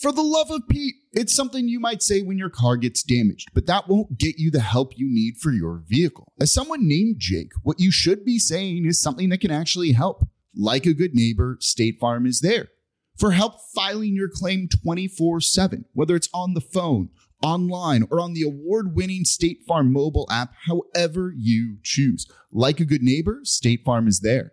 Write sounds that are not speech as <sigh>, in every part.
For the love of Pete, it's something you might say when your car gets damaged, but that won't get you the help you need for your vehicle. As someone named Jake, what you should be saying is something that can actually help. Like a good neighbor, State Farm is there for help filing your claim 24 7, whether it's on the phone, online, or on the award winning State Farm mobile app, however you choose. Like a good neighbor, State Farm is there.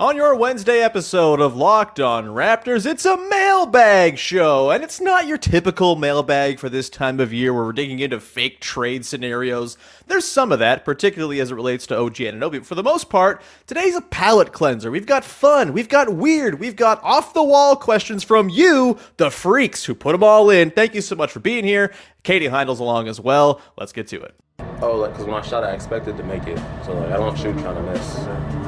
On your Wednesday episode of Locked On Raptors, it's a mailbag show, and it's not your typical mailbag for this time of year where we're digging into fake trade scenarios. There's some of that, particularly as it relates to OG Anunoby, but for the most part, today's a palate cleanser. We've got fun, we've got weird, we've got off the wall questions from you, the freaks who put them all in. Thank you so much for being here. Katie Heindl's along as well. Let's get to it. Oh, like, because when I shot, I expected to make it. So, like, I don't shoot trying to miss.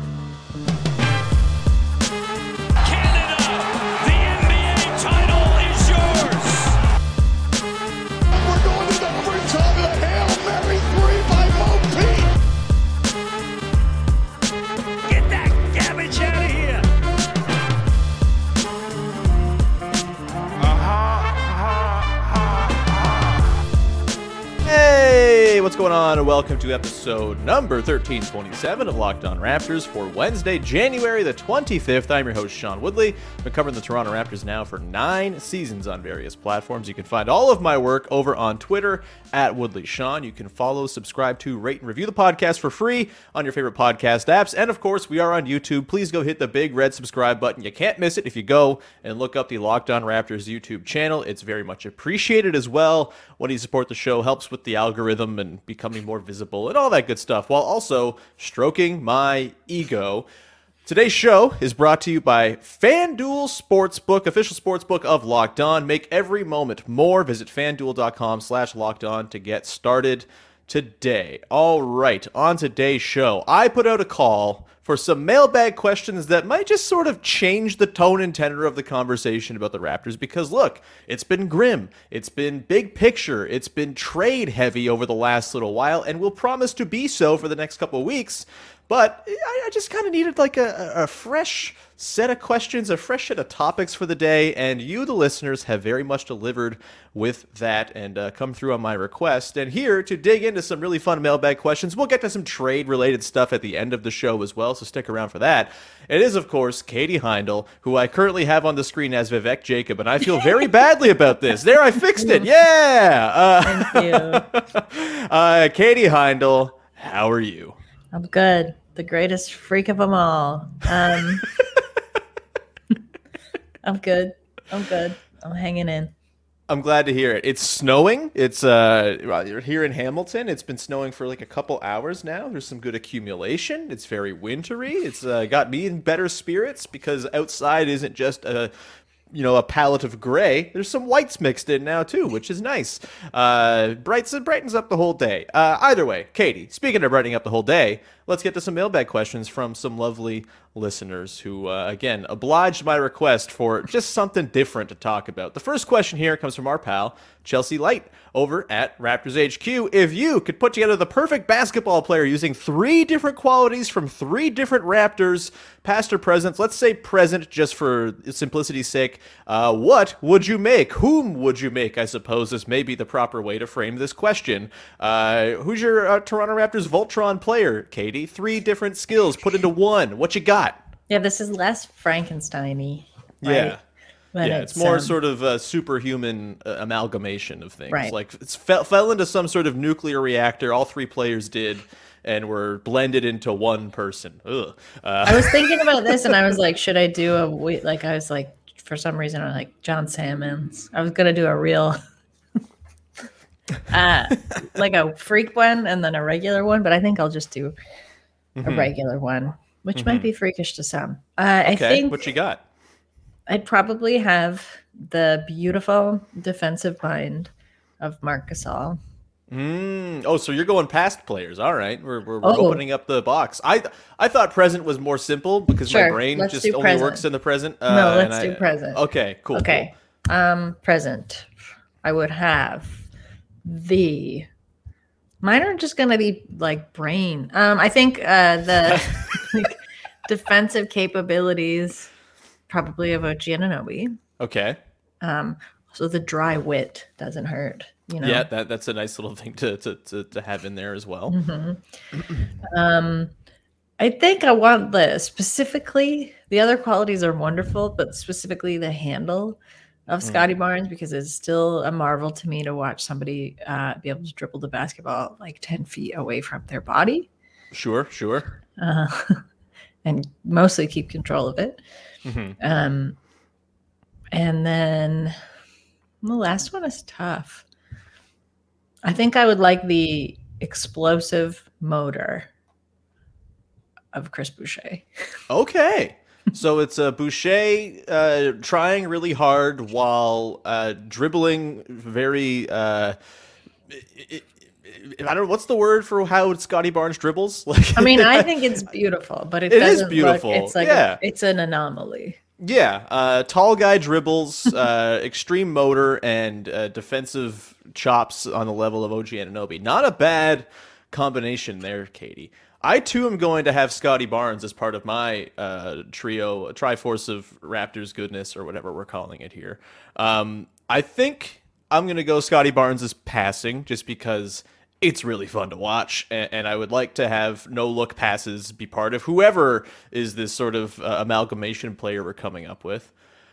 Going on? And welcome to episode number 1327 of Locked On Raptors for Wednesday, January the 25th. I'm your host, Sean Woodley. I've been covering the Toronto Raptors now for nine seasons on various platforms. You can find all of my work over on Twitter at Woodley Sean. You can follow, subscribe to, rate, and review the podcast for free on your favorite podcast apps. And of course, we are on YouTube. Please go hit the big red subscribe button. You can't miss it if you go and look up the Locked On Raptors YouTube channel. It's very much appreciated as well. When you support the show, helps with the algorithm and becoming more visible and all that good stuff, while also stroking my ego. Today's show is brought to you by FanDuel Sportsbook, official sportsbook of Locked On. Make every moment more. Visit fanduel.com slash locked on to get started today. All right, on today's show, I put out a call for some mailbag questions that might just sort of change the tone and tenor of the conversation about the Raptors. Because look, it's been grim, it's been big picture, it's been trade heavy over the last little while, and will promise to be so for the next couple weeks. But I, I just kind of needed like a, a fresh set of questions, a fresh set of topics for the day, and you, the listeners, have very much delivered with that and uh, come through on my request. And here to dig into some really fun mailbag questions, we'll get to some trade related stuff at the end of the show as well, so stick around for that. It is, of course, Katie Heindl, who I currently have on the screen as Vivek Jacob, and I feel <laughs> very badly about this. There, I fixed it. Yeah. Uh, Thank you. <laughs> uh, Katie Heindl, how are you? I'm good. The greatest freak of them all. Um, <laughs> I'm good. I'm good. I'm hanging in. I'm glad to hear it. It's snowing. It's uh here in Hamilton. It's been snowing for like a couple hours now. There's some good accumulation. It's very wintry. It's uh, got me in better spirits because outside isn't just a you know a palette of gray. There's some whites mixed in now too, which is nice. Uh, brights brightens up the whole day. Uh, either way, Katie. Speaking of brightening up the whole day, let's get to some mailbag questions from some lovely listeners who, uh, again, obliged my request for just something different to talk about. The first question here comes from our pal Chelsea Light over at Raptors HQ. If you could put together the perfect basketball player using three different qualities from three different Raptors, past or present, let's say present just for simplicity's sake, uh, what would you make? Whom would you make? I suppose is maybe the proper way to frame this question. Uh, who's your uh, Toronto Raptors Voltron player, Katie? Three different skills put into one. What you got? Yeah, this is less Frankenstein-y. Yeah. But yeah, it's, more um, sort of a superhuman uh, amalgamation of things. Right. Like it's fell, fell into some sort of nuclear reactor. All three players did, and were blended into one person. Ugh. Uh, I was <laughs> thinking about this, and I was like, should I do a like? I was like, for some reason, I was like John Salmons. I was gonna do a real, <laughs> uh, like a freak one, and then a regular one. But I think I'll just do a Mhm. regular one, which Mhm. might be freakish to some. Uh, I okay, think what you got? I'd probably have the beautiful defensive mind of Marc Gasol. Mm, oh, so you're going past players. All right, we're, we're, we're Oh. opening up the box. I I thought present was more simple because my brain let's just only present. works in the present. Uh, No, let's I- do present. Okay, cool. Okay. Um, present. I would have the. Mine are just gonna be like brain. Um, I think uh, the like, <laughs> <laughs> defensive capabilities probably of OG cool. Okay. Um, so the dry wit doesn't hurt. You know. Yeah, that that's a nice little thing to to, to, to have in there as well. Mhm. um, I think I want the specifically the other qualities are wonderful, but specifically the handle of Mm. Scottie Barnes because it's still a marvel to me to watch somebody uh, be able to dribble the basketball like ten feet away from their body Sure, sure. uh, <laughs> and mostly keep control of it. Mhm. Um, and then the last one is tough. I think I would like the explosive motor of Chris Boucher. <laughs> Okay. So it's a Boucher uh, trying really hard while uh, dribbling very. Uh, I I don't know what's the word for how Scottie Barnes dribbles. <laughs> Like, I mean, I <laughs> think it's beautiful, but it, It is beautiful, Look, it's like yeah. a, it's an anomaly. Yeah, uh, tall guy dribbles, uh, <laughs> extreme motor, and uh, defensive chops on the level of OG Anunoby. Not a bad combination there, Katie. I too am going to have Scottie Barnes as part of my uh, trio, triforce of Raptors goodness, or whatever we're calling it here. Um, I think I'm going to go Scottie Barnes as passing, just because it's really fun to watch, and, and I would like to have no look passes be part of whoever is this sort of uh, amalgamation player we're coming up with.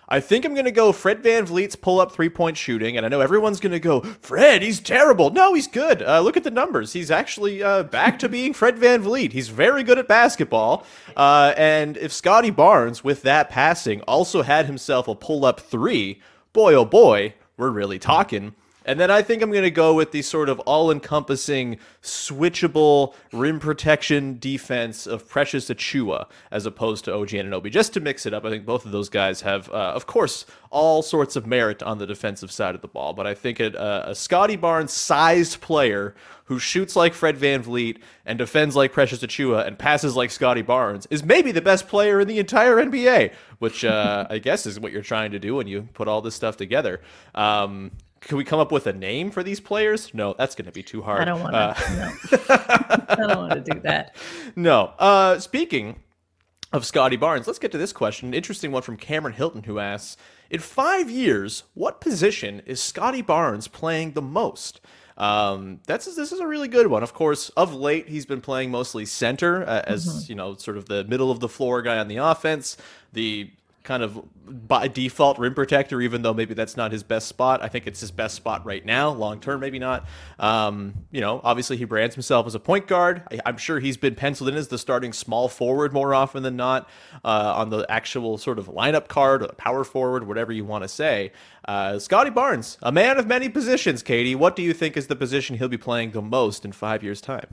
I think I'm going to go Fred VanVleet's pull up three point shooting, and I know everyone's going to go, Fred, he's terrible. No, he's good. Uh, look at the numbers. He's actually uh, back to being Fred VanVleet. He's very good at basketball. Uh, and if Scottie Barnes, with that passing, also had himself a pull up three, boy, oh boy, we're really talking. And then I think I'm going to go with the sort of all encompassing, switchable rim protection defense of Precious Achiuwa as opposed to OG Anunoby. Just to mix it up, I think both of those guys have, uh, of course, all sorts of merit on the defensive side of the ball. But I think it, uh, a Scottie Barnes sized player who shoots like Fred VanVleet and defends like Precious Achiuwa and passes like Scottie Barnes is maybe the best player in the entire NBA, which uh, I guess is what you're trying to do when you put all this stuff together. Um, can we come up with a name for these players? No, that's going to be too hard. I don't want Uh, to. no. <laughs> I don't want to do that. no. Uh, speaking of Scottie Barnes, let's get to this question. An interesting one from Cameron Hilton, who asks In five years, what position is Scottie Barnes playing the most? Um, that's this is a really good one. Of course, of late he's been playing mostly center uh, as you know, sort of the middle of the floor guy on the offense. The kind of by default rim protector, even though maybe that's not his best spot. I think it's his best spot right now, long term, maybe not. Um, you know, obviously he brands himself as a point guard. I, I'm sure he's been penciled in as the starting small forward more often than not uh, on the actual sort of lineup card or the power forward, whatever you want to say. Uh, Scottie Barnes, a man of many positions, Katie. What do you think is the position he'll be playing the most in five years' time?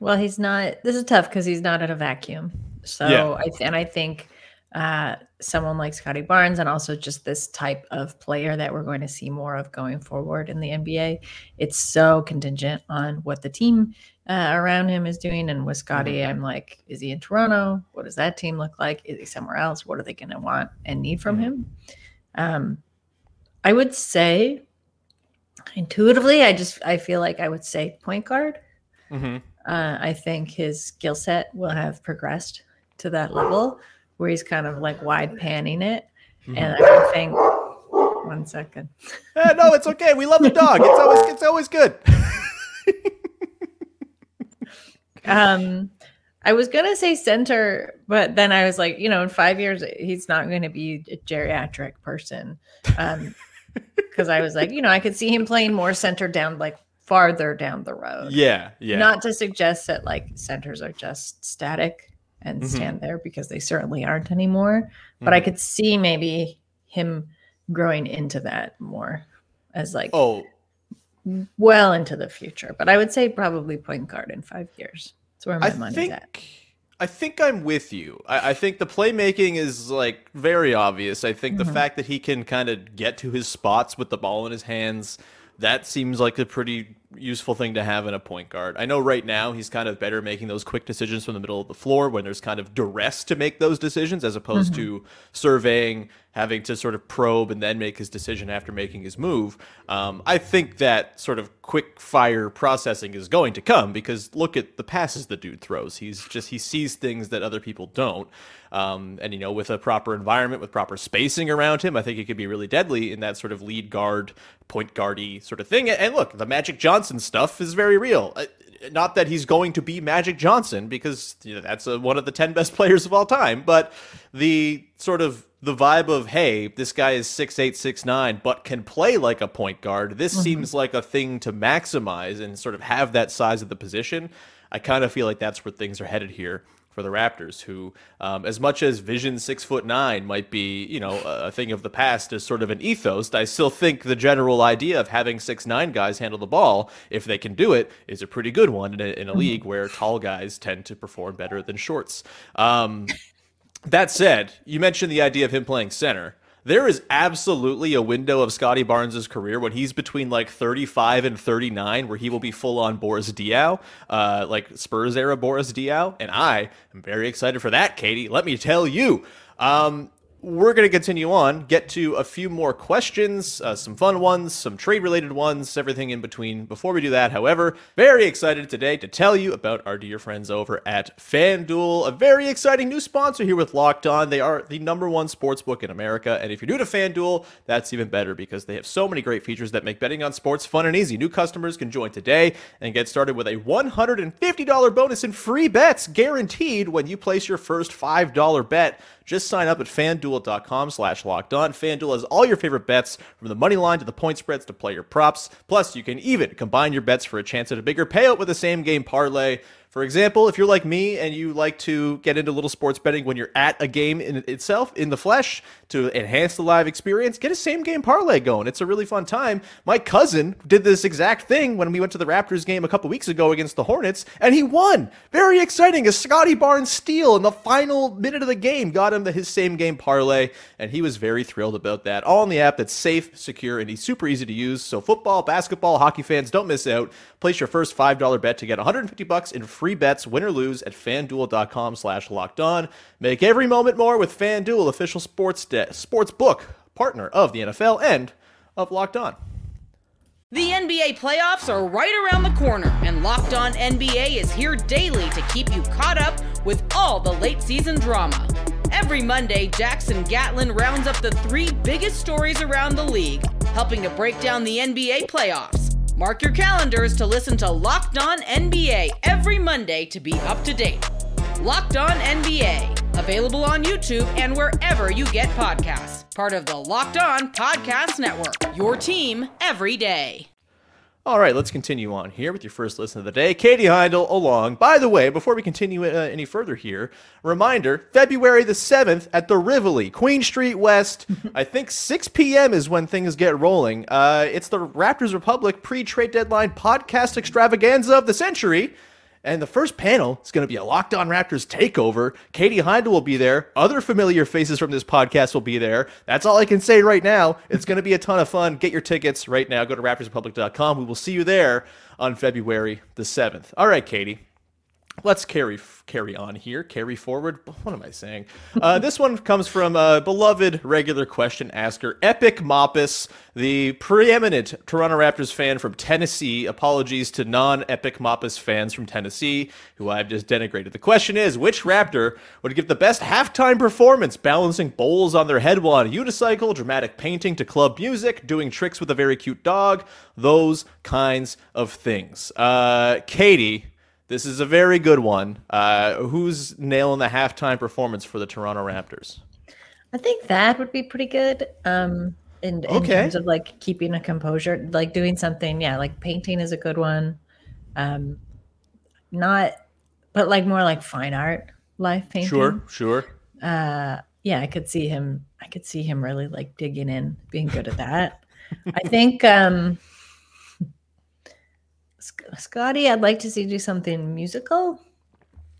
Well, he's not. This is tough because he's not in a vacuum. So Yeah. I th- and I think uh, someone like Scottie Barnes and also just this type of player that we're going to see more of going forward in the NBA. It's so contingent on what the team uh, around him is doing. And with Scottie, I'm like, is he in Toronto? What does that team look like? Is he somewhere else? What are they going to want and need from him? Um, I would say intuitively, I just I feel like I would say point guard. Mm-hmm. Uh, I think his skill set will have progressed to that level where he's kind of like wide panning it. And I think, one second. Eh, no, it's okay. We love the dog. It's always it's always good. <laughs> Um, I was gonna say center, but then I was like, you know, in five years he's not going to be a geriatric person. Um, <laughs> because I was like, you know, I could see him playing more center down, like farther down the road. Yeah, yeah. Not to suggest that like centers are just static and Mhm. stand there because they certainly aren't anymore. But I Mhm. could see maybe him growing into that more as like oh, well into the future. But I would say probably point guard in five years. That's where my I money's think at. I think I'm with you. I, I think the playmaking is like very obvious. I think the Mhm. fact that he can kind of get to his spots with the ball in his hands, that seems like a pretty useful thing to have in a point guard. I know right now he's kind of better making those quick decisions from the middle of the floor when there's kind of duress to make those decisions as opposed Mhm. to surveying, having to sort of probe and then make his decision after making his move. Um, I think that sort of quick fire processing is going to come because look at the passes the dude throws. He's just he sees things that other people don't. Um, and you know, with a proper environment, with proper spacing around him, I think he could be really deadly in that sort of lead guard, point guardy sort of thing. And look, the Magic Johnson stuff is very real. Uh, Not that he's going to be Magic Johnson because you know, that's uh one of the ten best <laughs> players of all time, but the sort of the vibe of hey, this guy is six eight, six nine, but can play like a point guard. This Mhm. seems like a thing to maximize and sort of have that size of the position. I kind of feel like that's where things are headed here for the Raptors, who, um, as much as Vision six foot nine might be, you know, a a thing of the past as sort of an ethos, I still think the general idea of having six nine guys handle the ball, if they can do it, is a pretty good one in a, in a league where tall guys tend to perform better than shorts. Um, that said, you mentioned the idea of him playing center. There is absolutely a window of Scottie Barnes' career when he's between like 35 and 39 where he will be full on Boris Diaw, uh, like Spurs era Boris Diaw. And I am very excited for that, Katie. Let me tell you. Um, we're going to continue on, get to a few more questions, uh, some fun ones, some trade related ones, everything in between. Before we do that, however, very excited today to tell you about our dear friends over at FanDuel, a very exciting new sponsor here with Locked On. They are the number one sports book in America. And if you're new to FanDuel, that's even better because they have so many great features that make betting on sports fun and easy. New customers can join today and get started with a $150 bonus in free bets guaranteed when you place your first $5 bet. Just sign up at fanduel.com slash locked on. FanDuel has all your favorite bets from the money line to the point spreads to player props. Plus, you can even combine your bets for a chance at a bigger payout with a same game parlay. For example, if you're like me and you like to get into little sports betting when you're at a game in itself, in the flesh, to enhance the live experience, get a same game parlay going. It's a really fun time. My cousin did this exact thing when we went to the Raptors game a couple weeks ago against the Hornets, and he won. Very exciting. A Scottie Barnes steal in the final minute of the game got him the, his same game parlay, and he was very thrilled about that. All in the app that's safe, secure, and super easy to use. So football, basketball, hockey fans, don't miss out. Place your first $5 bet to get 150 bucks in free bets, win or lose, at fanduel.com slash locked on. Make every moment more with FanDuel, official sports, de- sports book partner of the NFL and of Locked On. The NBA playoffs are right around the corner, and Locked On NBA is here daily to keep you caught up with all the late season drama. Every Monday, Jackson Gatlin rounds up the three biggest stories around the league, helping to break down the NBA playoffs. Mark your calendars to listen to Locked On NBA every Monday to be up to date. Locked On NBA, available on YouTube and wherever you get podcasts. Part of the Locked On Podcast Network, your team every day. All right, let's continue on here with your first listen of the day. Katie Heindl along. By the way, before we continue uh, any further here, reminder February the 7th at the Rivoli, Queen Street West. <laughs> I think 6 p.m. is when things get rolling. Uh, it's the Raptors Republic pre trade deadline podcast extravaganza of the century. And the first panel is going to be a Locked On Raptors takeover. Katie Heindl will be there. Other familiar faces from this podcast will be there. That's all I can say right now. It's going to be a ton of fun. Get your tickets right now. Go to raptorsrepublic.com. We will see you there on February the 7th. All right, Katie let's carry carry on here. Carry forward. What am i saying? Uh, this one comes from a beloved regular question asker epic moppus the preeminent toronto raptors fan from tennessee. Apologies to non-epic moppus fans from tennessee who i've just denigrated. The question is which raptor would give the best halftime performance balancing bowls on their head while on a unicycle dramatic painting to club music doing tricks with a very cute dog those kinds of things? Uh, katie this is a very good one. Uh, who's nailing the halftime performance for the Toronto Raptors? I think that would be pretty good. Um, in, in Okay. terms of like keeping a composure, like doing something, yeah, like painting is a good one. Um, not, but like more like fine art, life painting. Sure, sure. Uh, yeah, I could see him. I could see him really like digging in, being good at that. I think um, Scottie, I'd like to see do something musical.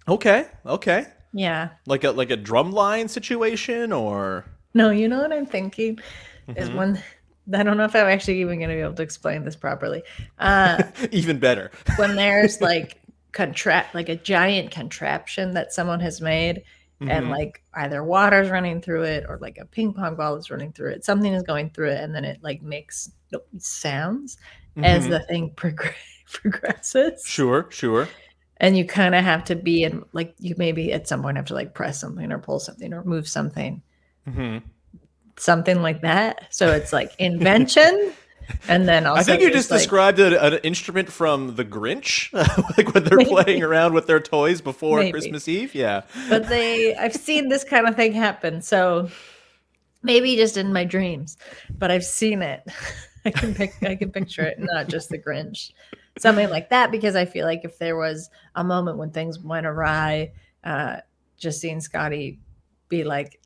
Okay, okay. Yeah. Like a like a drum line situation, or No, you know what I'm thinking is Mhm. when I don't know if I'm actually even going to be able to explain this properly. Uh, <laughs> even better. when there's <laughs> like contract, like a giant contraption that someone has made, and Mhm. like either water's running through it or like a ping pong ball is running through it. Something is going through it, and then it like makes sounds as Mhm. the thing <laughs> progr- <laughs> progresses. Sure, sure. And you kind of have to be in like you maybe at some point have to like press something or pull something or move something hmm something like that. So it's like invention, <laughs> and then also I think you just like- described a, an instrument from The Grinch, <laughs> like when they're Maybe. playing around with their toys before Maybe. Christmas Eve. Yeah. But they, I've seen this kind of thing happen. So maybe just in my dreams, but I've seen it. I can pick, I can picture it, not just the Grinch, something like that. Because I feel like if there was a moment when things went awry, uh, just seeing Scottie be like,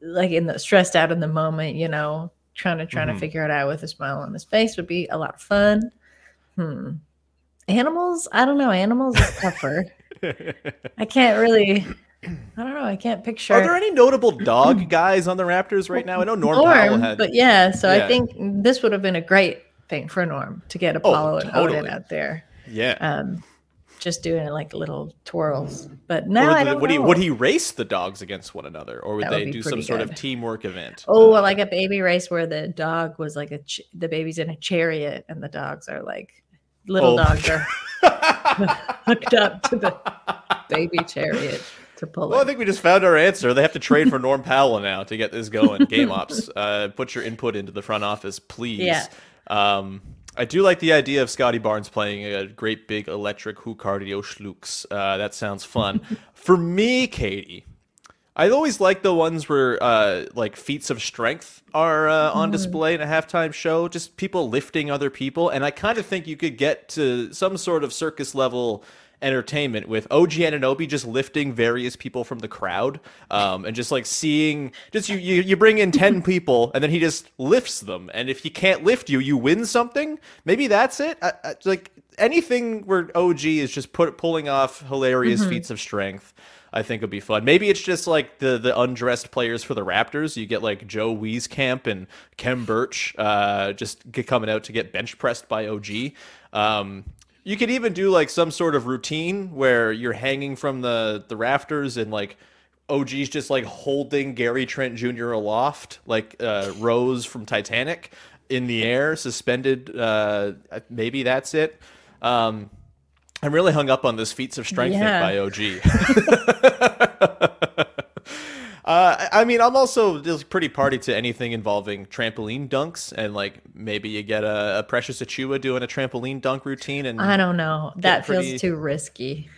like in the stressed out in the moment, you know, trying to trying Mhm. to figure it out with a smile on his face would be a lot of fun. Hmm. Animals, I don't know. Animals is tougher. <laughs> I can't really. I don't know. I can't picture. Are there any notable dog <clears throat> guys on the Raptors right now? I know Norm, Powell Norm, had. but yeah. So Yeah. I think this would have been a great thing for Norm to get Apollo and totally. Odin out there, yeah. um, just doing it like little twirls. But now would, I don't would he would he race the dogs against one another, or would That they be do some pretty sort of teamwork event? Oh, like a baby race where the dog was like a ch- the baby's in a chariot and the dogs are like little Oh. dogs are <laughs> hooked up to the baby chariot to pull Well, I think we just found our answer. They have to trade for Norm Powell now to get this going. Game ops, uh, put your input into the front office, please. Yeah. Um, I do like the idea of Scottie Barnes playing a great big electric Who Cardio Schlucks. Uh, that sounds fun. <laughs> for me, Katie, I always like the ones where uh, like feats of strength are uh, on Mm. display in a halftime show. Just people lifting other people, and I kind of think you could get to some sort of circus level entertainment with OG Anunoby just lifting various people from the crowd, um, and just like seeing just you, you you bring in ten <laughs> people, and then he just lifts them, and if he can't lift you, you win something. Maybe that's it. I, I, like anything where OG is just put pulling off hilarious Mhm. feats of strength. I think would be fun. Maybe it's just like the the undressed players for the Raptors. You get like Joe Wieskamp and Khem Birch uh, just get coming out to get bench pressed by OG. Um, you could even do like some sort of routine where you're hanging from the the rafters and like OG's just like holding Gary Trent Jr. aloft, like uh, Rose from Titanic, in the air, suspended. Uh, maybe that's it. Um, I'm really hung up on this feats of strength Yeah. by OG. <laughs> <laughs> Uh, I mean, I'm also just pretty party to anything involving trampoline dunks, and like maybe you get a, a Precious Achiuwa doing a trampoline dunk routine, and I don't know. That pretty- feels too risky.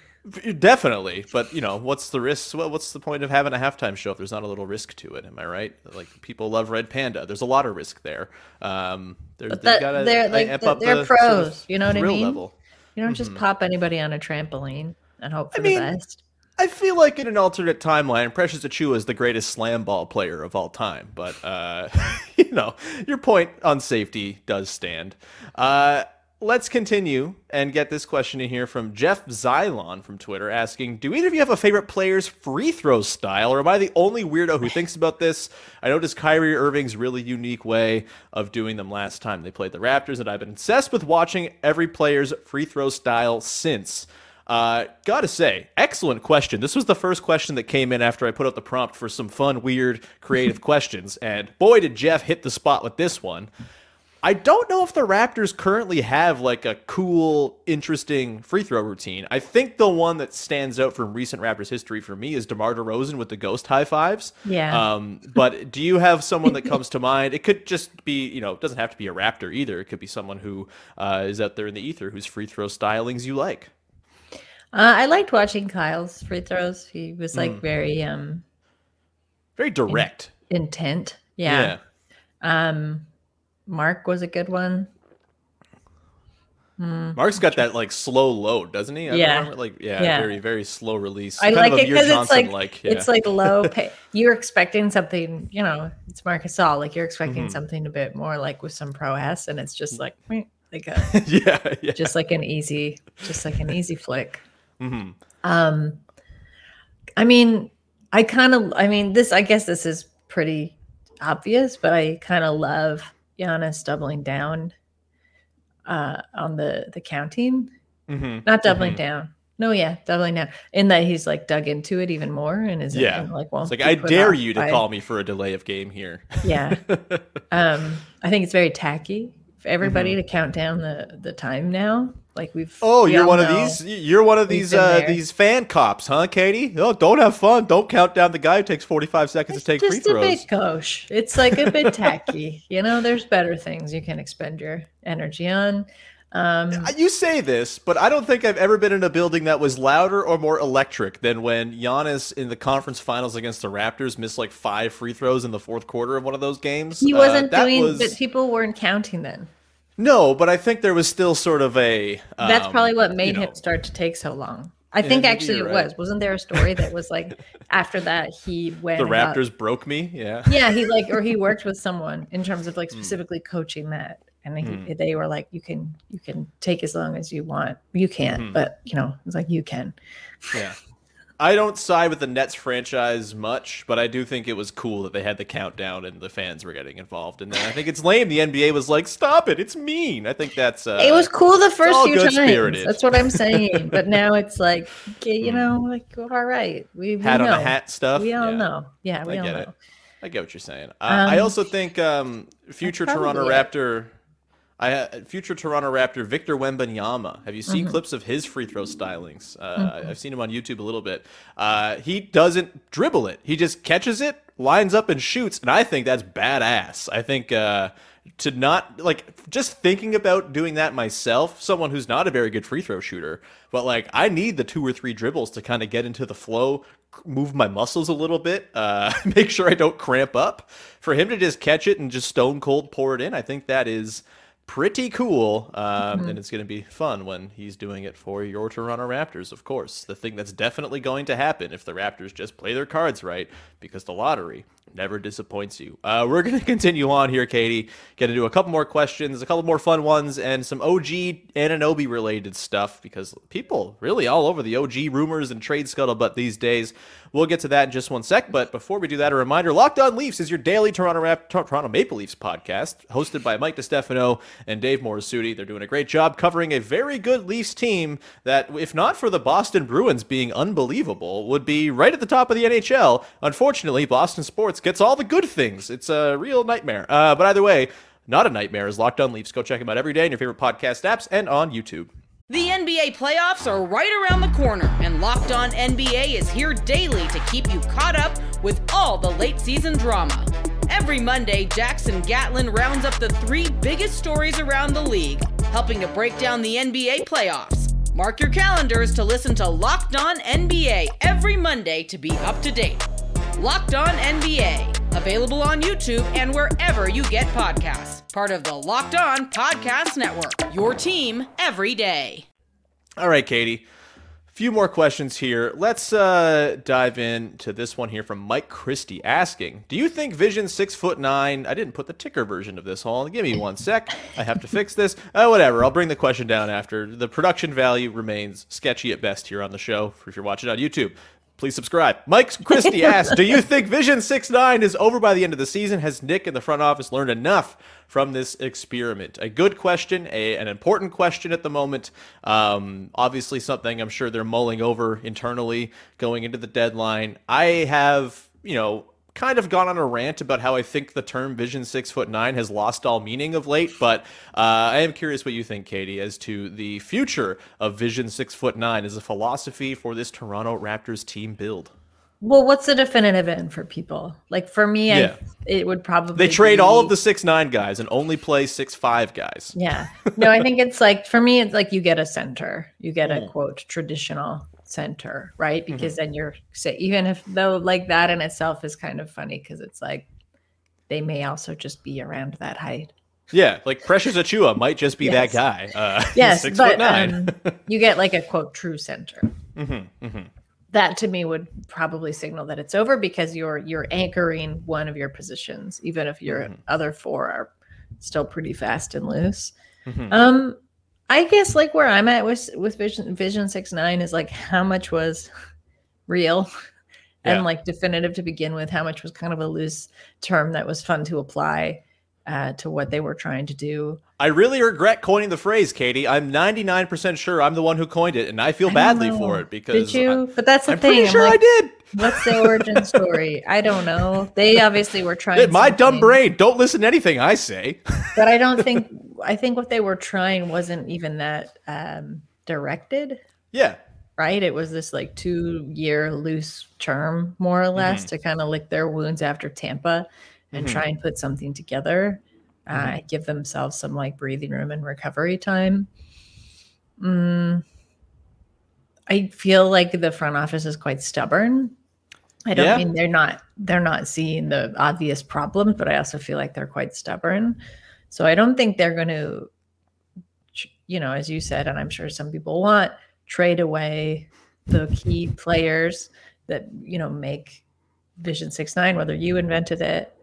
Definitely, but you know, what's the risk? Well, what's the point of having a halftime show if there's not a little risk to it? Am I right? Like people love Red Panda. There's a lot of risk there. Um, there's But they've that, gotta they're like the- they're the sort pros. of you know what I mean? level. You don't just Mhm. pop anybody on a trampoline and hope for I mean, the best. I feel like in an alternate timeline, Precious Achiuwa is the greatest slam ball player of all time. But uh, <laughs> you know, your point on safety does stand. Uh, let's continue and get this question in here from Jeff Xylon from Twitter asking Do either of you have a favorite player's free throw style, or am I the only weirdo who thinks about this? I noticed Kyrie Irving's really unique way of doing them last time they played the Raptors, and I've been obsessed with watching every player's free throw style since. Uh, gotta say, excellent question. This was the first question that came in after I put out the prompt for some fun, weird, creative <laughs> questions, and boy, did Jeff hit the spot with this one. I don't know if the Raptors currently have like a cool, interesting free throw routine. I think the one that stands out from recent Raptors history for me is DeMar DeRozan with the ghost high fives. Yeah. Um, but do you have someone that comes to mind? It could just be, you know, it doesn't have to be a Raptor either. It could be someone who uh, is out there in the ether whose free throw stylings you like. Uh, I liked watching Kyle's free throws. He was like very um Very direct. intent. Yeah. Um Marc was a good one. Marc's got that like slow load, doesn't he? I Yeah. remember, like yeah, Yeah. very very slow release. I Kind like of it because it's Johnson, like, yeah. it's like low pay. You're expecting something, you know, it's Marc Gasol. Like you're Mm-hmm. expecting something a bit more like with some prowess, and it's just like meh, <laughs> like a <laughs> yeah, yeah. just like an easy, just like an easy flick. Mm-hmm. Um, I mean, I kind of, I mean, this, I guess this is pretty obvious, but I kind of love Giannis doubling down uh, on the the counting, Mm-hmm. not doubling down. No, yeah, doubling down. In that he's like dug into it even more and is Yeah. and, like, It's like I dare you to by- call me for a delay of game here. Yeah. <laughs> um, I think it's very tacky for everybody Mm-hmm. to count down the the time now. Like we've. Oh, we you're one of these. You're one of We've these uh, there. these fan cops, huh, Katie? Oh, don't have fun. Don't count down the guy who takes 45 seconds to take free just a throws. bit gauche. It's like a bit <laughs> tacky. You know, there's better things you can expend your energy on. Um, Uh, You say this, but I don't think I've ever been in a building that was louder or more electric than when Giannis in the conference finals against the Raptors missed like five free throws in the fourth quarter of one of those games. he Uh, wasn't that doing, was- but people weren't counting then. No, but I think there was still sort of a. That's um, probably what you made know, him start to take so long. I think maybe actually it right. was. Wasn't there a story that was like <laughs> after that he went The Raptors broke me. Yeah. yeah, he like or he worked with someone in terms of like Hmm. specifically coaching that, and he, they were like, you can you can take as long as you want. You can't, Mm-hmm. but you know, it's like you can. Yeah. <laughs> I don't side with the Nets franchise much, but I do think it was cool that they had the countdown and the fans were getting involved. And then I think it's lame. The NBA was like, "Stop it! It's mean." I think that's. Uh, it was cool the first few times. good-spirited. That's what I'm saying. <laughs> but now it's like, okay, you know, like all right, we, we hat on know. a hat stuff. We all Yeah. know. Yeah, we I all get know. it. I get what you're saying. Uh, I Um, also think um, future Toronto Raptor. it. I uh, future Toronto Raptor Victor Wembanyama. Have you Mm-hmm. seen clips of his free throw stylings? Uh, I've seen him on YouTube a little bit. Uh, he doesn't dribble it. He just catches it, lines up, and shoots. And I think that's badass. I think. Uh, to not like just thinking about doing that myself, someone who's not a very good free throw shooter, but like I need the two or three dribbles to kind of get into the flow, move my muscles a little bit, uh, <laughs> make sure I don't cramp up. For him to just catch it and just stone cold pour it in, I think that is pretty cool. Um, And it's going to be fun when he's doing it for your Toronto Raptors, of course. The thing that's definitely going to happen if the Raptors just play their cards right, because the lottery never disappoints you. Uh, we're going <laughs> to continue on here, Katie. Get into a couple more questions, a couple more fun ones, and some OG Anunoby related stuff, because people really all over the OG rumors and trade scuttlebutt these days. We'll get to that in just one sec, but before we do that, a reminder Locked On Leafs is your daily Toronto, Rap- Tor- Toronto Maple Leafs podcast, hosted by Mike DeStefano and Dave Morisuti. They're doing a great job covering a very good Leafs team that, if not for the Boston Bruins being unbelievable, would be right at the top of the NHL. Unfortunately, Boston Sports gets all the good things. It's a real nightmare. Uh, but either way, not a nightmare is Locked On Leafs. Go check them out every day in your favorite podcast apps and on YouTube. The NBA playoffs are right around the corner, and Locked On NBA is here daily to keep you caught up with all the late season drama. Every Monday, Jackson Gatlin rounds up the three biggest stories around the league, helping to break down the NBA playoffs. Mark your calendars to listen to Locked On NBA every Monday to be up to date. Locked On NBA, available on YouTube and wherever you get podcasts. Part of the Locked On Podcast Network, your team every day. All right, Katie. A few more questions here. Let's uh, dive into this one here from Mike Christie asking, "Do you think Vision six foot nine? I didn't put the ticker version of this on. Give me one sec. I have to fix this. <laughs> Uh, whatever. I'll bring the question down after. The production value remains sketchy at best here on the show. If you're watching on YouTube." Please subscribe. Mike Christie <laughs> asks, "Do you think Vision 6-9 is over by the end of the season? Has Nick in the front office learned enough from this experiment?" A good question, a, an important question at the moment. Um, obviously, something I'm sure they're mulling over internally going into the deadline. I have, you know, kind of gone on a rant about how I think the term Vision Six Foot Nine has lost all meaning of late, but uh, I am curious what you think, Katie, as to the future of Vision Six Foot Nine as a philosophy for this Toronto Raptors team build. Well, what's the definitive end for people? Like for me, Yeah. I, it would probably They trade all of the six nine guys and only play six five guys. Yeah. No, I think it's like for me, it's like you get a center, you get Mm. a <laughs> quote traditional center, right? Mm-hmm. Because then you're say even if though like that in itself is kind of funny because it's like they may also just be around that height. Yeah, like Precious Achiuwa might just be that guy. Uh, <laughs> Yes, six but foot nine. um, <laughs> you get like a quote true center. mm-hmm, mm-hmm. That to me would probably signal that it's over because you're you're anchoring one of your positions, even if your Mm-hmm. other four are still pretty fast and loose. Mhm. Um, I guess like where I'm at with with Vision Vision Six Nine is like how much was <laughs> real <laughs> Yeah. and like definitive to begin with, how much was kind of a loose term that was fun to apply uh, to what they were trying to do. I really regret coining the phrase, Katie. I'm 99% sure I'm the one who coined it, and I feel I badly know. for it because Did you? but that's the I'm thing. pretty I'm sure like, I did. <laughs> What's the origin story? I don't know. They obviously were trying. My dumb brain. Don't listen to anything I say. but I don't think. I think what they were trying wasn't even that um, directed. yeah. right? It was this like two year loose term, more or less, to kind of lick their wounds after Tampa and Mhm. try and put something together, uh, give themselves some like breathing room and recovery time. Mm, I feel like the front office is quite stubborn. I don't Yeah. mean they're not they're not seeing the obvious problems, but I also feel like they're quite stubborn. So I don't think they're going to, you know, as you said, and I'm sure some people want trade away the key players that you know make Vision Six Nine. Whether you invented it,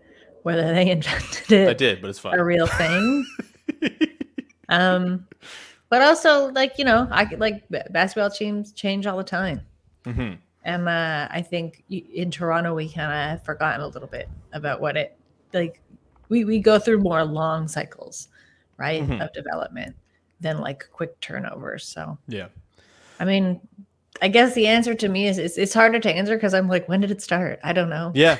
whether they <laughs> invented it, I did, but it's fine. a real thing. <laughs> um, but also like you know, I like basketball teams change all the time. Mhm. And uh, I think in Toronto we kind of forgotten a little bit about what it like. We we go through more long cycles, right, Mhm. of development than like quick turnovers. So Yeah. I mean, I guess the answer to me is it's, it's harder to answer because I'm like, when did it start? I don't know. Yeah.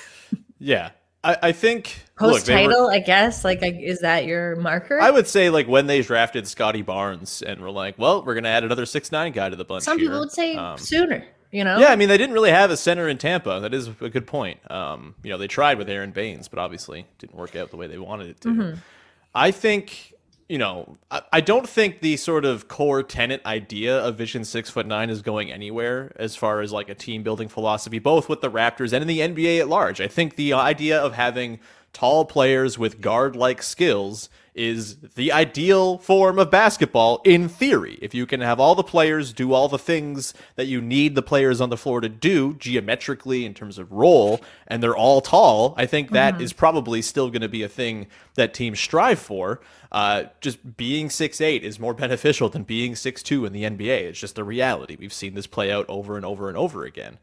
<laughs> yeah. I, I think Post title, I guess. Like, I, is that your marker? I would say like when they drafted Scottie Barnes and were like, well, we're gonna add another six nine guy to the bunch. Some here. people would say Um, sooner. You know? Yeah, I mean they didn't really have a center in Tampa. That is a good point. Um, you know, they tried with Aron Baynes, but obviously didn't work out the way they wanted it to. Mhm. I think, you know, I, I don't think the sort of core tenant idea of Vision Six Foot Nine is going anywhere as far as like a team building philosophy, both with the Raptors and in the NBA at large. I think the idea of having tall players with guard like skills is the ideal form of basketball in theory. If you can have all the players do all the things that you need the players on the floor to do geometrically in terms of role, and they're all tall, I think that is probably still going to be a thing that teams strive for. Uh, just being 6'8 is more <laughs> beneficial than being 6'2 in the NBA. It's just the reality. We've seen this play out over and over and over again.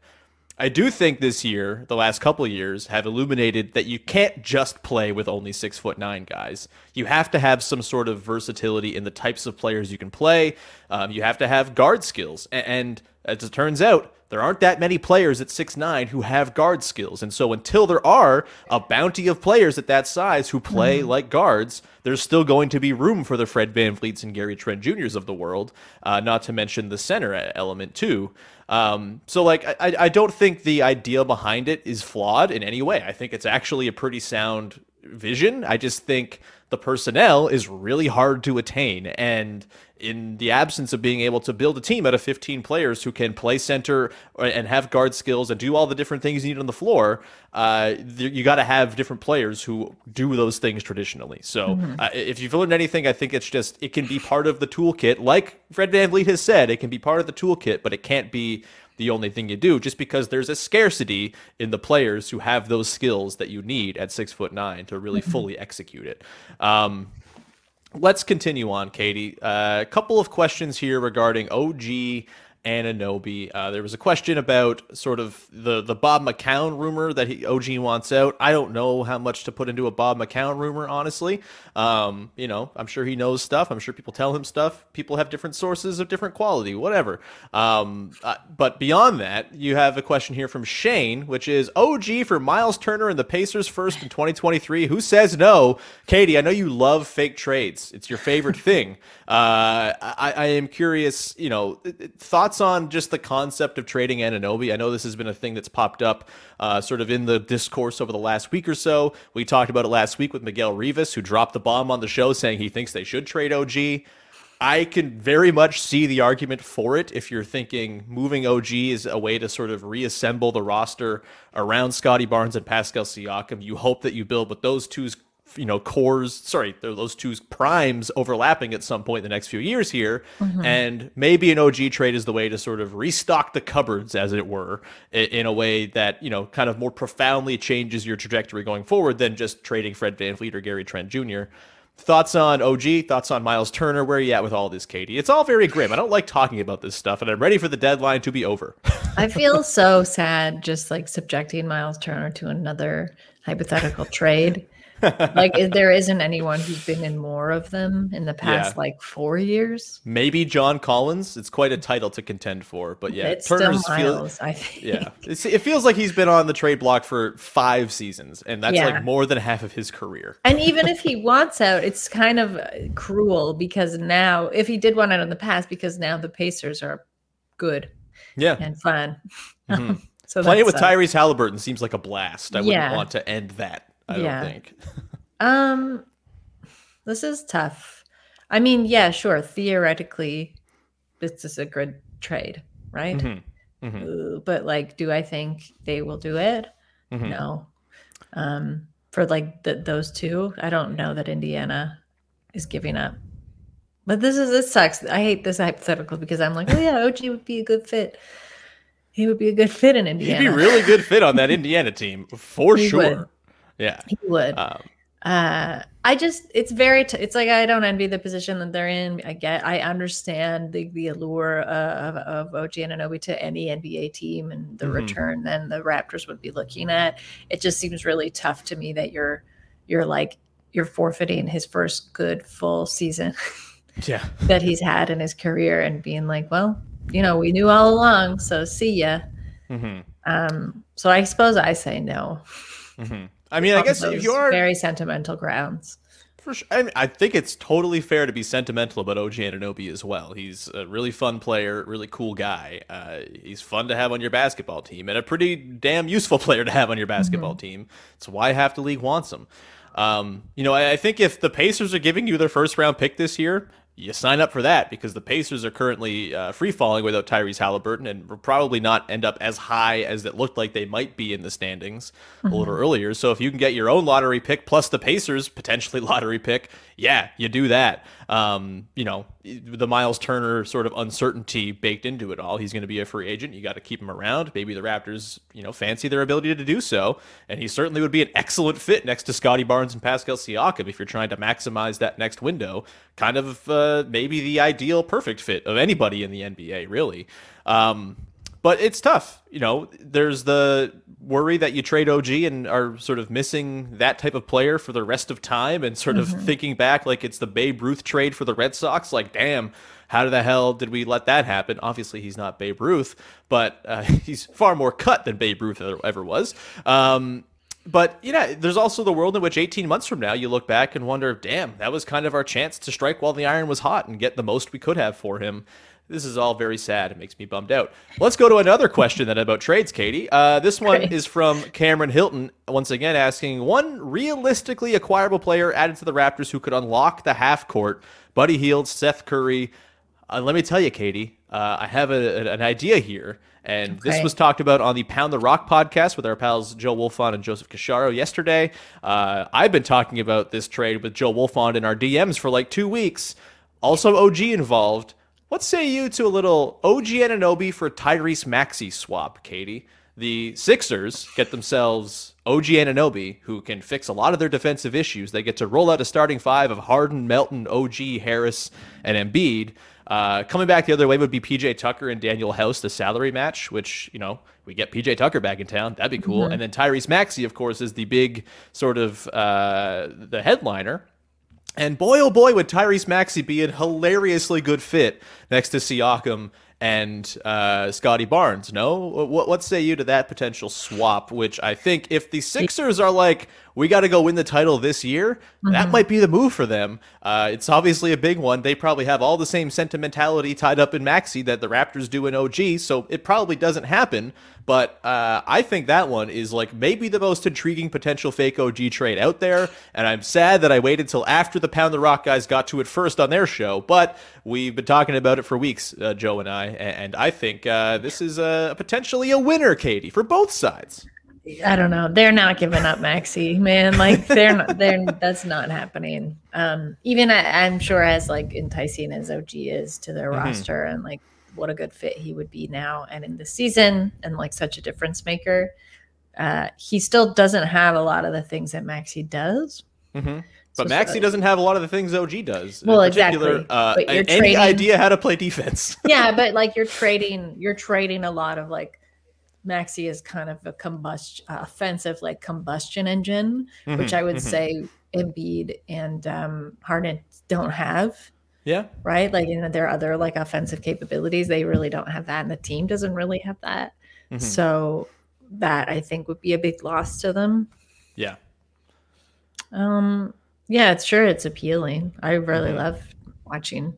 I do think this year, the last couple years, have illuminated that you can't just play with only six foot nine guys. You have to have some sort of versatility in the types of players you can play. Um, you have to have guard skills, A- and as it turns out, there aren't that many players at six nine who have guard skills. And so, until there are a bounty of players at that size who play like guards, there's still going to be room for the Fred VanVleets and Gary Trent Juniors of the world, uh, not to mention the center element too. Um, so like I, I don't think the idea behind it is flawed in any way. I think it's actually a pretty sound vision. I just think the personnel is really hard to attain. And in the absence of being able to build a team out of 15 players who can play center and have guard skills and do all the different things you need on the floor, uh, you got to have different players who do those things traditionally. So Mm-hmm. uh, if you've learned anything, I think it's just it can be part of the toolkit. Like Fred VanVleet has said, it can be part of the toolkit, but it can't be the only thing you do just because there's a scarcity in the players who have those skills that you need at six foot nine to really fully execute it. Um, let's continue on, Katie. Uh, a couple of questions here regarding OG Anunoby. Uh, there was a question about sort of the the Bob McCown rumor that he, OG wants out. I don't know how much to put into a Bob McCown rumor, honestly. Um, you know, I'm sure he knows stuff. I'm sure people tell him stuff. People have different sources of different quality, whatever. Um, uh, but beyond that, you have a question here from Shane, which is OG for Myles Turner and the Pacers first in 2023. Who says no? Katie, I know you love fake trades. It's your favorite thing. Uh, I, I am curious, you know, thoughts on just the concept of trading Anunoby. I know this has been a thing that's popped up uh, sort of in the discourse over the last week or so. We talked about it last week with Miguel Rivas, who dropped the bomb on the show saying he thinks they should trade OG. I can very much see the argument for it if you're thinking moving OG is a way to sort of reassemble the roster around Scottie Barnes and Pascal Siakam. You hope that you build with those two's you know cores sorry those two primes overlapping at some point in the next few years here. Mm-hmm. And maybe an og trade is the way to sort of restock the cupboards as it were in a way that you know kind of more profoundly changes your trajectory going forward than just trading Fred VanVleet or gary trent jr thoughts on og thoughts on Myles Turner? Where are you at with all this katie? It's all very grim. I don't like talking about this stuff and i'm ready for the deadline to be over. <laughs> I feel so sad just like subjecting Myles Turner to another hypothetical trade. Like <laughs> there isn't anyone who's been in more of them in the past Yeah. like four years. maybe john collins it's quite a title to contend for but yeah it's turner's still Myles, I think. Yeah, it feels like he's been on the trade block for five seasons, and that's Yeah. like more than half of his career. And even if <laughs> he wants out, it's kind of uh, cruel because now, if he did want out in the past, because now the Pacers are good Yeah, and fun. Mhm. <laughs> so playing with sucks. Tyrese Halliburton seems like a blast. I wouldn't want to end that. I Yeah. don't think. <laughs> Um, this is tough. I mean, yeah, sure. Theoretically, this is a good trade, right? Mhm. Mhm. Uh, But like, do I think they will do it? Mhm. No. Um, for like th- those two, I don't know that Indiana is giving up. But this is this sucks. I hate this hypothetical because I'm like, oh yeah, OG would be a good fit. He would be a good fit in Indiana. He'd be really good fit on that Indiana team for <laughs> sure. would. Yeah. He would. Um, uh i just it's very t- it's like i don't envy the position that they're in i get i understand the, the allure of, of og Anunoby to any nba team and the Mhm. return then the raptors would be looking at it just seems really tough to me that you're you're like you're forfeiting his first good full season <laughs> yeah. that he's had in his career and being like well you know we knew all along so see ya hmm um so i suppose i say no hmm I mean, I guess if you are very sentimental grounds For sure. I, mean, I think it's totally fair to be sentimental about OG Anunoby as well. He's a really fun player, really cool guy. Uh, he's fun to have on your basketball team, and a pretty damn useful <laughs> player to have on your basketball team. It's why half the league wants him. Um, you know, I, I think if the Pacers are giving you their first round pick this year, you sign up for that because the Pacers are currently uh, free falling without Tyrese Halliburton and will probably not end up as high as it looked like they might be in the standings a little earlier. So if you can get your own lottery pick plus the Pacers potentially <laughs> lottery pick, yeah, you do that. Um, you know, the Myles Turner sort of uncertainty baked into it all. He's going to be a free agent. You got to keep him around. Maybe the Raptors, you know, fancy their ability to do so, and he certainly would be an excellent fit next to Scottie Barnes and Pascal Siakam if you're trying to maximize that next window. Kind of uh, maybe the ideal perfect fit of anybody in the NBA, really. Um, but it's tough. You know, there's the worry that you trade OG and are sort of missing that type of player for the rest of time and sort of thinking back like it's the Babe Ruth trade for the Red Sox. Like, damn, how the hell did we let that happen? Obviously, he's not Babe Ruth, but uh, <laughs> he's far more cut than Babe Ruth ever, ever was. Um, but you know, there's also the world in which 18 months from now you look back and wonder, damn, that was kind of our chance to strike while the iron was hot and get the most we could have for him. This is all very sad. It makes me bummed out. Let's go to another question then about trades, Katie. Uh, this one Great. is from Cameron Hilton, once again asking one realistically acquirable player added to the Raptors who could unlock the half court. Buddy Hield, Seth Curry. Uh, let me tell you, Katie, uh, I have a, an idea here. And this was talked about on the Pound the Rock podcast with our pals Joe Wolfond and Joseph Casciaro yesterday. Uh, I've been talking about this trade with Joe Wolfond in our DMs for like two weeks. Also, OG involved. What say you to a little OG Anunoby for Tyrese Maxey swap, Katie? The Sixers get themselves OG Anunoby, who can fix a lot of their defensive issues. They get to roll out a starting five of Harden, Melton, OG, Harris, and Embiid. Uh, coming back the other way would be PJ Tucker and Danuel House, the salary match, which, you know, we get PJ Tucker back in town. That'd be cool. And then Tyrese Maxey, of course, is the big sort of uh, the headliner. And boy, oh boy, would Tyrese Maxey be a hilariously good fit next to Siakam and uh, Scottie Barnes. No, what, what say you to that potential swap? Which I think, if the Sixers are like, we got to go win the title this year, that might be the move for them. Uh, it's obviously a big one. They probably have all the same sentimentality tied up in Maxey that the Raptors do in OG, so it probably doesn't happen. But uh, I think that one is like maybe the most intriguing potential fake OG trade out there. And I'm sad that I waited till after the Pound the Rock guys got to it first on their show. But we've been talking about it for weeks, uh, Joe and I. And I think uh, this is uh, potentially a winner, Katie, for both sides. I don't know. They're not giving up Maxey, man. Like they're not. They're that's not happening. Um, even I, I'm sure as like enticing as OG is to their roster, and like what a good fit he would be now and in the season, and like such a difference maker. Uh, he still doesn't have a lot of the things that Maxey does. Mm-hmm. So- But Maxey doesn't have a lot of the things OG does. Well, in particular, exactly. Uh, But you're any trading- idea how to play defense. <laughs> yeah, but like you're trading, you're trading a lot of like Maxey is kind of a combustion, uh, offensive like combustion engine, which I would say Embiid and um, Harden don't have. Yeah. Right, like you know, their other like offensive capabilities, they really don't have that, and the team doesn't really have that. So that I think would be a big loss to them. Yeah. Um, yeah, it's sure it's appealing. I really love watching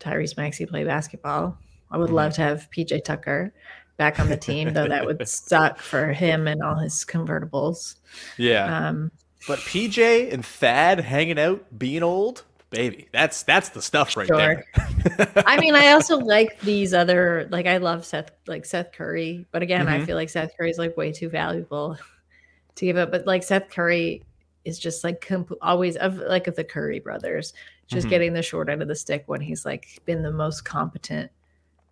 Tyrese Maxey play basketball. I would love to have PJ Tucker back on the team, though that would <laughs> suck for him and all his convertibles. Yeah. Um, But PJ and Thad hanging out, being old, baby, that's that's the stuff right Sure. there. I mean, I also <laughs> like these other like I love Seth like Seth Curry, but again, I Mhm. feel like Seth Curry is like way too valuable to give up. But like Seth Curry is just like comp- always of like of the Curry brothers, just Mhm. getting the short end of the stick when he's like been the most competent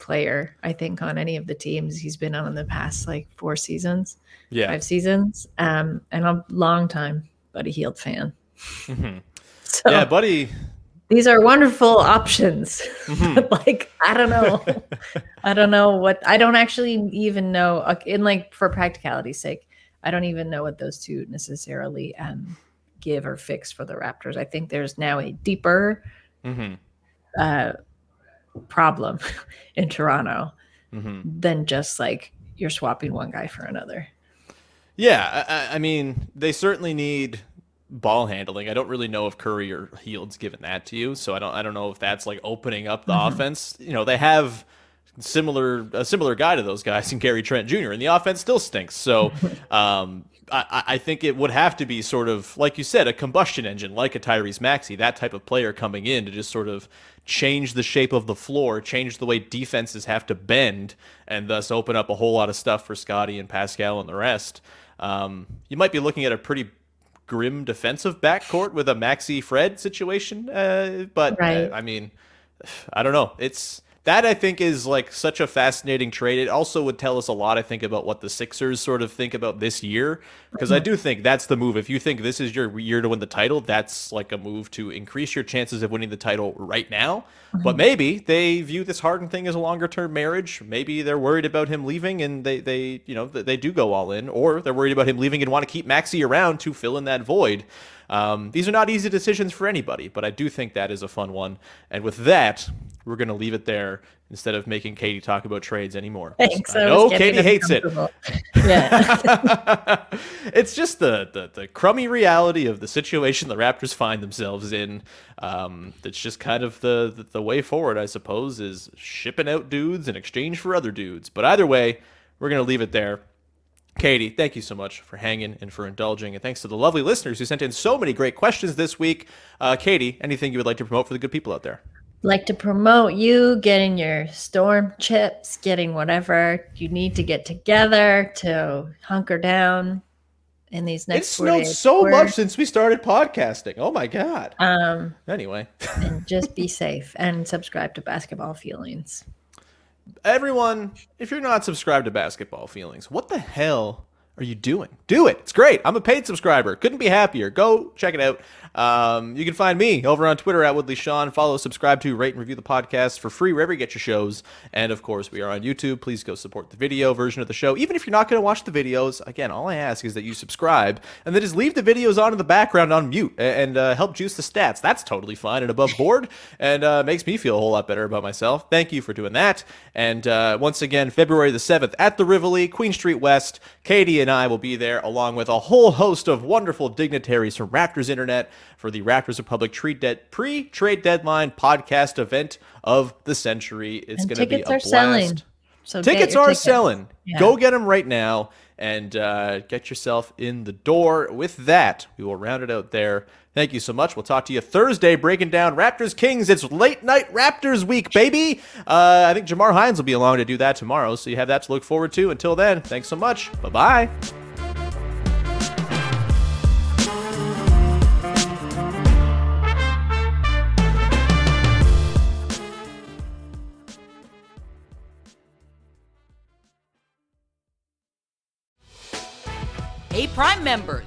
player I think on any of the teams he's been on in the past like four seasons, Yeah. five seasons, um, and a long time Buddy Hield fan. Mhm. <laughs> So Yeah, buddy. These are wonderful options. Mhm. But <laughs> like, I don't know. <laughs> I don't know what I don't actually even know uh, in like for practicality's sake, I don't even know what those two necessarily um give or fix for the Raptors. I think there's now a deeper hmm uh problem <laughs> in Toronto hmm than just like you're swapping one guy for another. Yeah, I, I mean, they certainly need ball handling. I don't really know if Curry or Hield's given that to you, so I don't. I don't know if that's like opening up the Mm-hmm. offense. You know, they have similar a similar guy to those guys in Gary Trent Jr. and the offense still stinks. So, <laughs> um, I, I- think it would have to be sort of like you said, a combustion engine, like a Tyrese Maxey, that type of player coming in to just sort of change the shape of the floor, change the way defenses have to bend, and thus open up a whole lot of stuff for Scottie and Pascal and the rest. Um, you might be looking at a pretty grim defensive backcourt with a Maxey Fred situation, uh, but Right. uh, I mean, I don't know. It's that I think is like such a fascinating trade. It also would tell us a lot, I think, about what the Sixers sort of think about this year. Because I hmm. do think that's the move. If you think this is your year to win the title, that's like a move to increase your chances of winning the title right now. But hmm. maybe they view this Harden thing as a longer term marriage. Maybe they're worried about him leaving and they, they you know, they do go all in, or they're worried about him leaving and want to keep Maxey around to fill in that void. Um, these are not easy decisions for anybody, but I do think that is a fun one. And with that, we're going to leave it there instead of making Katie talk about trades anymore. Thanks. I know Katie hates it. <laughs> Yeah. <laughs> it's just the, the the crummy reality of the situation the Raptors find themselves in. Um, it's just kind of the, the the way forward, I suppose, is shipping out dudes in exchange for other dudes. But either way, we're gonna leave it there. Katie, thank you so much for hanging and for indulging, and thanks to the lovely listeners who sent in so many great questions this week. Uh, Katie, anything you would like to promote for the good people out there? like to promote you getting your storm chips, getting whatever you need to get together to hunker down in these next. it snowed 48 so much since we started podcasting. Oh my god. Um, Anyway. <laughs> and just be safe and subscribe to Basketball Feelings. Everyone, if you're not subscribed to Basketball Feelings, what the hell are you doing? Do it. It's great. I'm a paid subscriber. Couldn't be happier. Go check it out. Um, you can find me over on Twitter at Woodley Sean. Follow, subscribe to, rate, and review the podcast for free wherever you get your shows. And of course, we are on YouTube. Please go support the video version of the show. Even if you're not going to watch the videos, again, all I ask is that you subscribe and then just leave the videos on in the background on mute and uh, help juice the stats. That's totally fine and above board and uh, makes me feel a whole lot better about myself. Thank you for doing that. And uh, once again, February the 7th at the Rivoli, Queen Street West. Katie and I will be there along with a whole host of wonderful dignitaries from Raptors Internet for the Raptors Republic trade dead pre-trade deadline podcast event of the century. It's And to be a blast. selling. So tickets are tickets. selling. Yeah. Go get them right now and uh, get yourself in the door. With that, we will round it out there. Thank you so much. We'll talk to you Thursday breaking down Raptors Kings. It's late night Raptors week, baby. Uh, I think Jamar Hines will be along to do that tomorrow, so you have that to look forward to. Until then, thanks so much. Bye bye. Hey, Prime members,